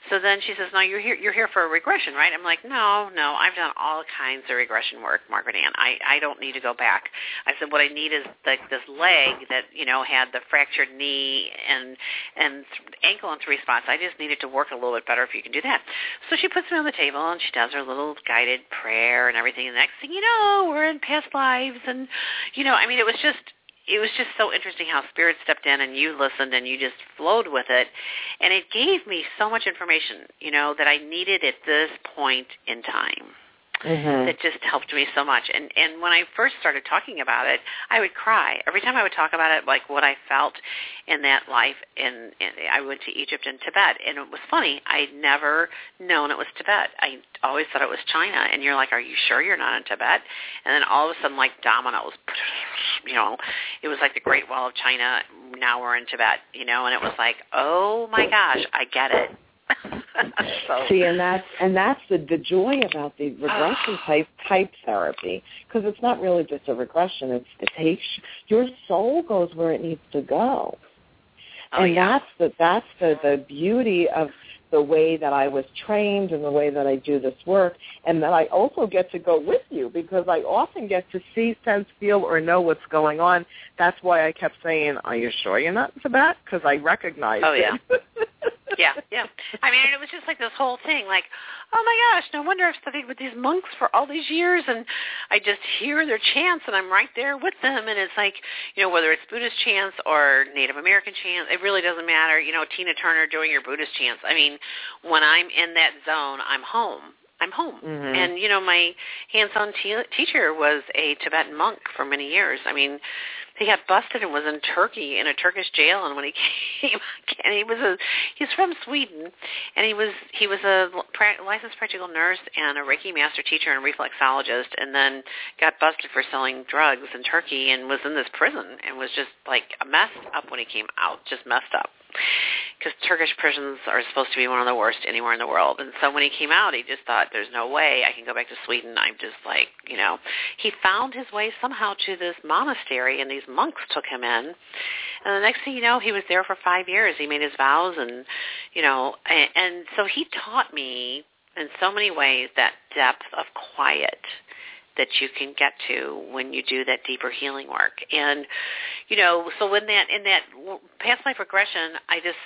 So then she says, "No, you're here. You're here for a regression, right?" I'm like, "No, no. I've done all kinds of regression work, Margaret Ann. I I don't need to go back." I said, "What I need is like this leg that you know had the fractured knee and and ankle in three spots. I just needed to work a little bit better if you can do that." So she puts me on the table and she does her little guided prayer and everything. And the next thing you know, we're in past lives, and you know, I mean, it was just it was just so interesting how spirit stepped in and you listened and you just flowed with it. And it gave me so much information you know that i needed at this point in time mm-hmm. that just helped me so much. And and when I first started talking about it, I would cry every time I would talk about it, like what I felt in that life. And, I went to Egypt and Tibet, and it was funny. I'd never known it was Tibet. I always thought it was China. And you're like, are you sure you're not in Tibet? And then all of a sudden, like dominoes, you know, it was like the Great Wall of China. Now we're in Tibet, you know, and it was like, oh my gosh, I get it so. See, and that's and that's the the joy about the regression type type therapy because it's not really just a regression; it's it takes your soul goes where it needs to go, oh, and yeah. that's the that's the the beauty of the way that I was trained and the way that I do this work, and that I also get to go with you because I often get to see, sense, feel, or know what's going on. That's why I kept saying, "Are you sure you're not in Tibet?" Because I recognize oh, it. Yeah. yeah, yeah. I mean, it was just like this whole thing, like, oh my gosh, no wonder I've studied with these monks for all these years, and I just hear their chants, and I'm right there with them, and it's like, you know, whether it's Buddhist chants or Native American chants, it really doesn't matter. You know, Tina Turner doing your Buddhist chants. I mean, when I'm in that zone, I'm home. I'm home. Mm-hmm. And you know, my hands-on te- teacher was a Tibetan monk for many years. I mean, he got busted and was in Turkey in a Turkish jail. And when he came, and he was a he's from Sweden, and he was he was a pra- licensed practical nurse and a Reiki master teacher and reflexologist, and then got busted for selling drugs in Turkey and was in this prison and was just like messed up when he came out, just messed up because Turkish prisons are supposed to be one of the worst anywhere in the world. And so when he came out, he just thought, "There's no way I can go back to Sweden." I'm just like, you know, he found his way somehow to this monastery, and these monks took him in. And the next thing you know, he was there for five years. He made his vows, and you know, and, and so he taught me in so many ways that depth of quiet that you can get to when you do that deeper healing work. And you know, so in that in that past life regression, I just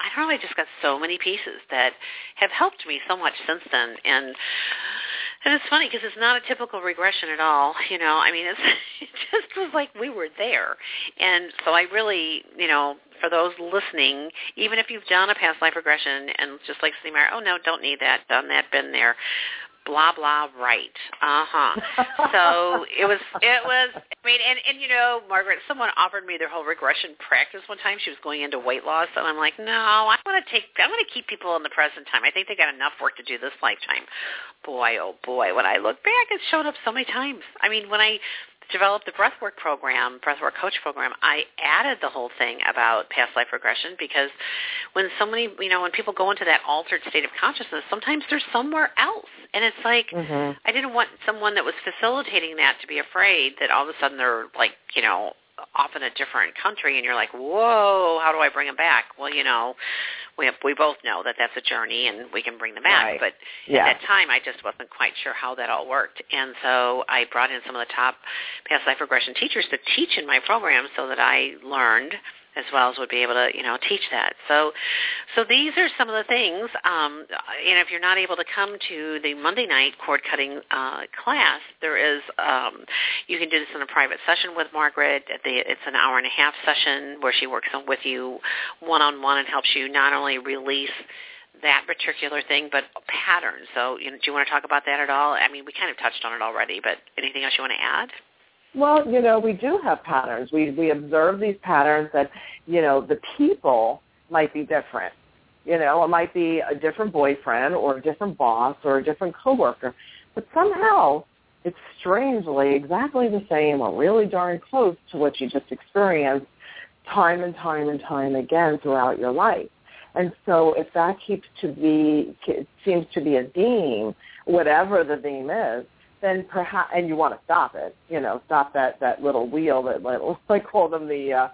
I don't know, I just got so many pieces that have helped me so much since then. And and it's funny because it's not a typical regression at all. You know, I mean, it's, it just was like we were there. And so I really, you know, for those listening, even if you've done a past life regression and just like Meyer, oh no, don't need that, done that, been there blah blah right. Uh huh so it was it was i mean and and you know margaret someone offered me their whole regression practice one time. She was going into weight loss and i'm like no i want to take i want to keep people in the present time. I think they got enough work to do this lifetime. Boy oh boy when i look back it's shown up so many times. I mean when i developed the breathwork program, breathwork coach program, I added the whole thing about past life regression because when so many, you know, when people go into that altered state of consciousness, sometimes they're somewhere else. And it's like, mm-hmm. I didn't want someone that was facilitating that to be afraid that all of a sudden they're like, you know, off in a different country and you're like, whoa, how do I bring them back? Well, you know, we have, we both know that that's a journey and we can bring them back. Right. But yeah. at that time, I just wasn't quite sure how that all worked. And so I brought in some of the top past life regression teachers to teach in my program so that I learned – as well as would be able to you know teach that so so these are some of the things um and if you're not able to come to the monday night cord cutting uh class there is um you can do this in a private session with margaret the, it's an hour and a half session where she works on with you one on one and helps you not only release that particular thing, but patterns. So, you know, do you want to talk about that at all? I mean, we kind of touched on it already, but anything else you want to add? Well, you know, we do have patterns. We we observe these patterns that, you know, the people might be different. You know, it might be a different boyfriend or a different boss or a different coworker, but somehow it's strangely exactly the same or really darn close to what you just experienced time and time and time again throughout your life. And so if that keeps to be, seems to be a theme, whatever the theme is, then perhaps and you want to stop it you know stop that that little wheel that little I call them the uh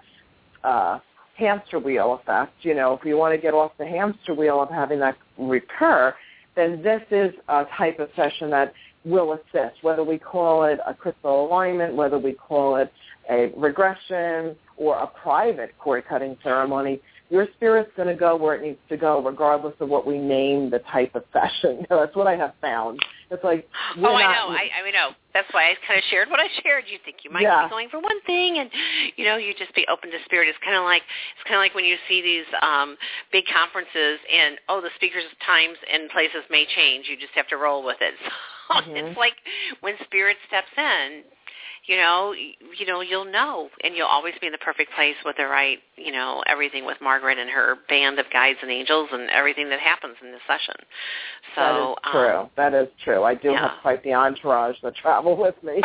uh hamster wheel effect you know. If you want to get off the hamster wheel of having that recur then this is a type of session that will assist whether we call it a crystal alignment whether we call it a regression or a private cord cutting ceremony your spirit's going to go where it needs to go, regardless of what we name the type of session. That's what I have found. It's like oh, I know. I, I know. That's why I kind of shared what I shared. You think you might yeah. be going for one thing, and you know, you just be open to spirit. It's kind of like it's kind of like when you see these um big conferences, and oh, the speakers' times and places may change. You just have to roll with it. mm-hmm. it's like when spirit steps in, you know, you know, you'll know, and you'll always be in the perfect place with the right, you know, everything with Margaret and her band of guides and angels and everything that happens in the session. So that is true. Um, that is true. I do yeah. have quite the entourage that travel with me.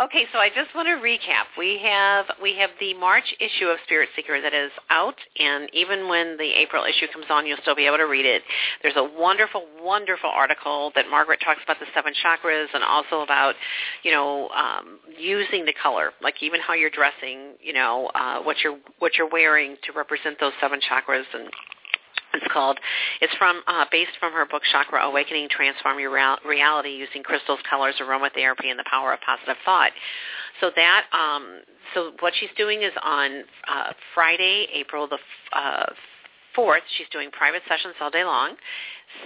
okay, so I just want to recap. We have we have the March issue of Spirit Seeker that is out, and even when the April issue comes on, you'll still be able to read it. There's a wonderful, wonderful article that Margaret talks about the seven chakras and also about you know, um, using the color, like even how you're dressing, you know, uh, what you're what you're wearing to represent those seven chakras and it's called. It's from uh, based from her book Chakra Awakening: Transform Your Real- Reality Using Crystals, Colors, Aromatherapy, and the Power of Positive Thought. So that um, so what she's doing is on uh, Friday, April the uh, 4th, she's doing private sessions all day long.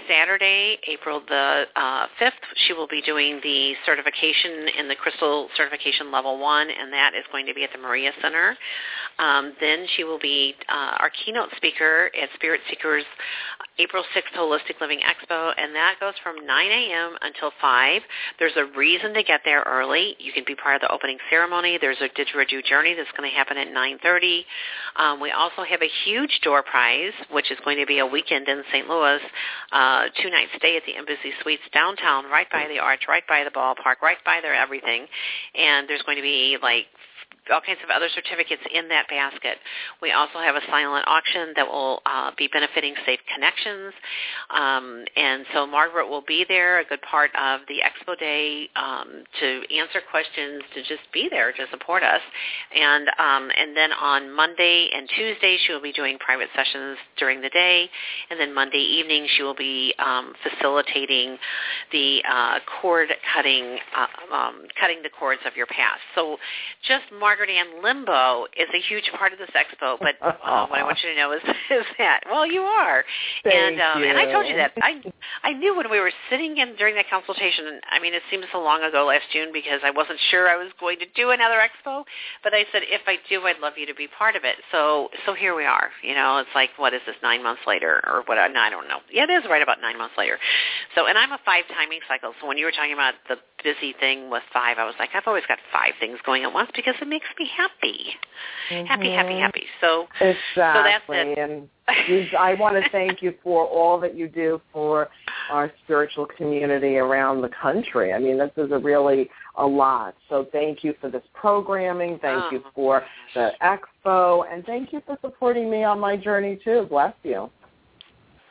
Saturday, April the uh, 5th, she will be doing the certification in the Crystal Certification Level 1, and that is going to be at the Maria Center. Um, then she will be uh, our keynote speaker at Spirit Seekers April 6th Holistic Living Expo, and that goes from 9 a.m. until 5. There's a reason to get there early. You can be part of the opening ceremony. There's a didgeridoo journey that's going to happen at 9.30. Um, we also have a huge door prize, which is going to be a weekend in St. Louis, uh, two-night stay at the Embassy Suites downtown, right by the arch, right by the ballpark, right by their everything. And there's going to be like all kinds of other certificates in that basket. We also have a silent auction that will uh, be benefiting Safe Connections. Um, and so Margaret will be there, a good part of the Expo Day, um, to answer questions, to just be there to support us. And, um, and then on Monday and Tuesday, she will be doing private sessions during the day. And then Monday evening, she will be um, facilitating the uh, cord cutting, uh, um, cutting the cords of your past. So just Margaret Margaret Ann Lembo is a huge part of this expo, but uh, what I want you to know is, is that well, you are, Thank and um, you. and I told you that I I knew when we were sitting in during that consultation. And I mean, it seems so long ago last June because I wasn't sure I was going to do another expo, but I said if I do, I'd love you to be part of it. So so here we are. You know, it's like what is this nine months later or what? No, I don't know. Yeah, it is right about nine months later. So and I'm a five timing cycle. So when you were talking about the busy thing with five, I was like, I've always got five things going at once because it makes me happy, mm-hmm. happy, happy, happy. So exactly, so that's it. and I want to thank you for all that you do for our spiritual community around the country. I mean, this is a really a lot. So thank you for this programming. Thank oh. you for the expo, and thank you for supporting me on my journey too. Bless you.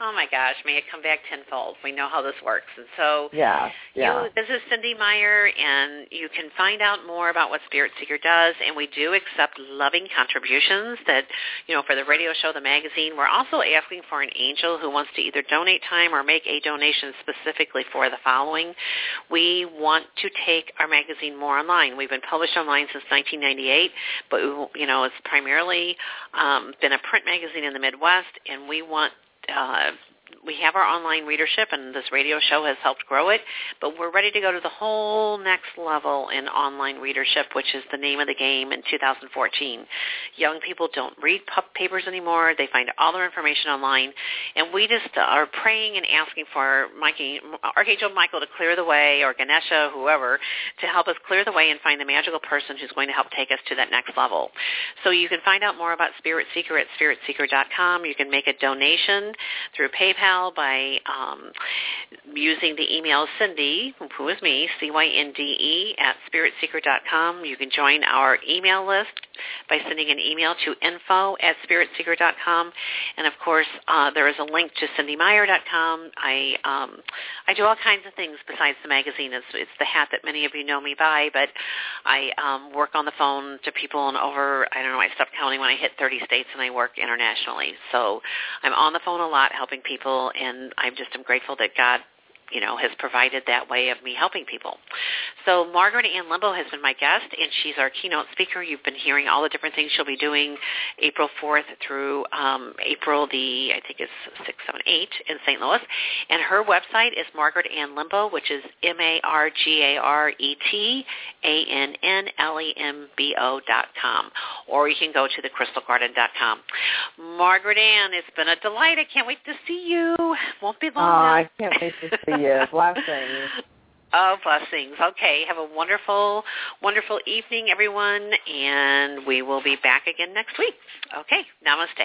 Oh my gosh, may it come back tenfold. We know how this works. And so yeah, yeah. You, this is Cynde Meyer, and you can find out more about what Spirit Seeker does, and we do accept loving contributions that, you know, for the radio show, the magazine. We're also asking for an angel who wants to either donate time or make a donation specifically for the following. We want to take our magazine more online. We've been published online since 1998, but, you know, it's primarily um, been a print magazine in the Midwest, and we want uh, we have our online readership, and this radio show has helped grow it. But we're ready to go to the whole next level in online readership, which is the name of the game in 2014. Young people don't read papers anymore; they find all their information online, and we just are praying and asking for Mikey, Archangel Michael to clear the way, or Ganesha, whoever, to help us clear the way and find the magical person who's going to help take us to that next level. So you can find out more about Spirit Seeker at spiritseeker.com. You can make a donation through PayPal PayPal by um, using the email Cynde, who is me, C-Y-N-D-E, at spiritseeker.com. You can join our email list by sending an email to info at spiritseeker.com. And of course, uh, there is a link to cyndemeyer.com. I um, I do all kinds of things besides the magazine. It's, it's the hat that many of you know me by, but I um, work on the phone to people in over, I don't know, I stopped counting when I hit 30 states and I work internationally. So I'm on the phone a lot helping people and I'm just am grateful that God you know, has provided that way of me helping people. So Margaret Ann Lembo has been my guest, and she's our keynote speaker. You've been hearing all the different things she'll be doing April 4th through um, April the, I think it's 6th, 7th, 8 in St. Louis. And her website is Margaret Ann Lembo, which is M-A-R-G-A-R-E-T-A-N-N-L-E-M-B-O dot com. Or you can go to thecrystalgarden.com. Margaret Ann, it's been a delight. I can't wait to see you. Won't be long Oh. I can't wait to see you. Yes, blessings. Oh, blessings. Okay, have a wonderful, wonderful evening, everyone, and we will be back again next week. Okay, namaste.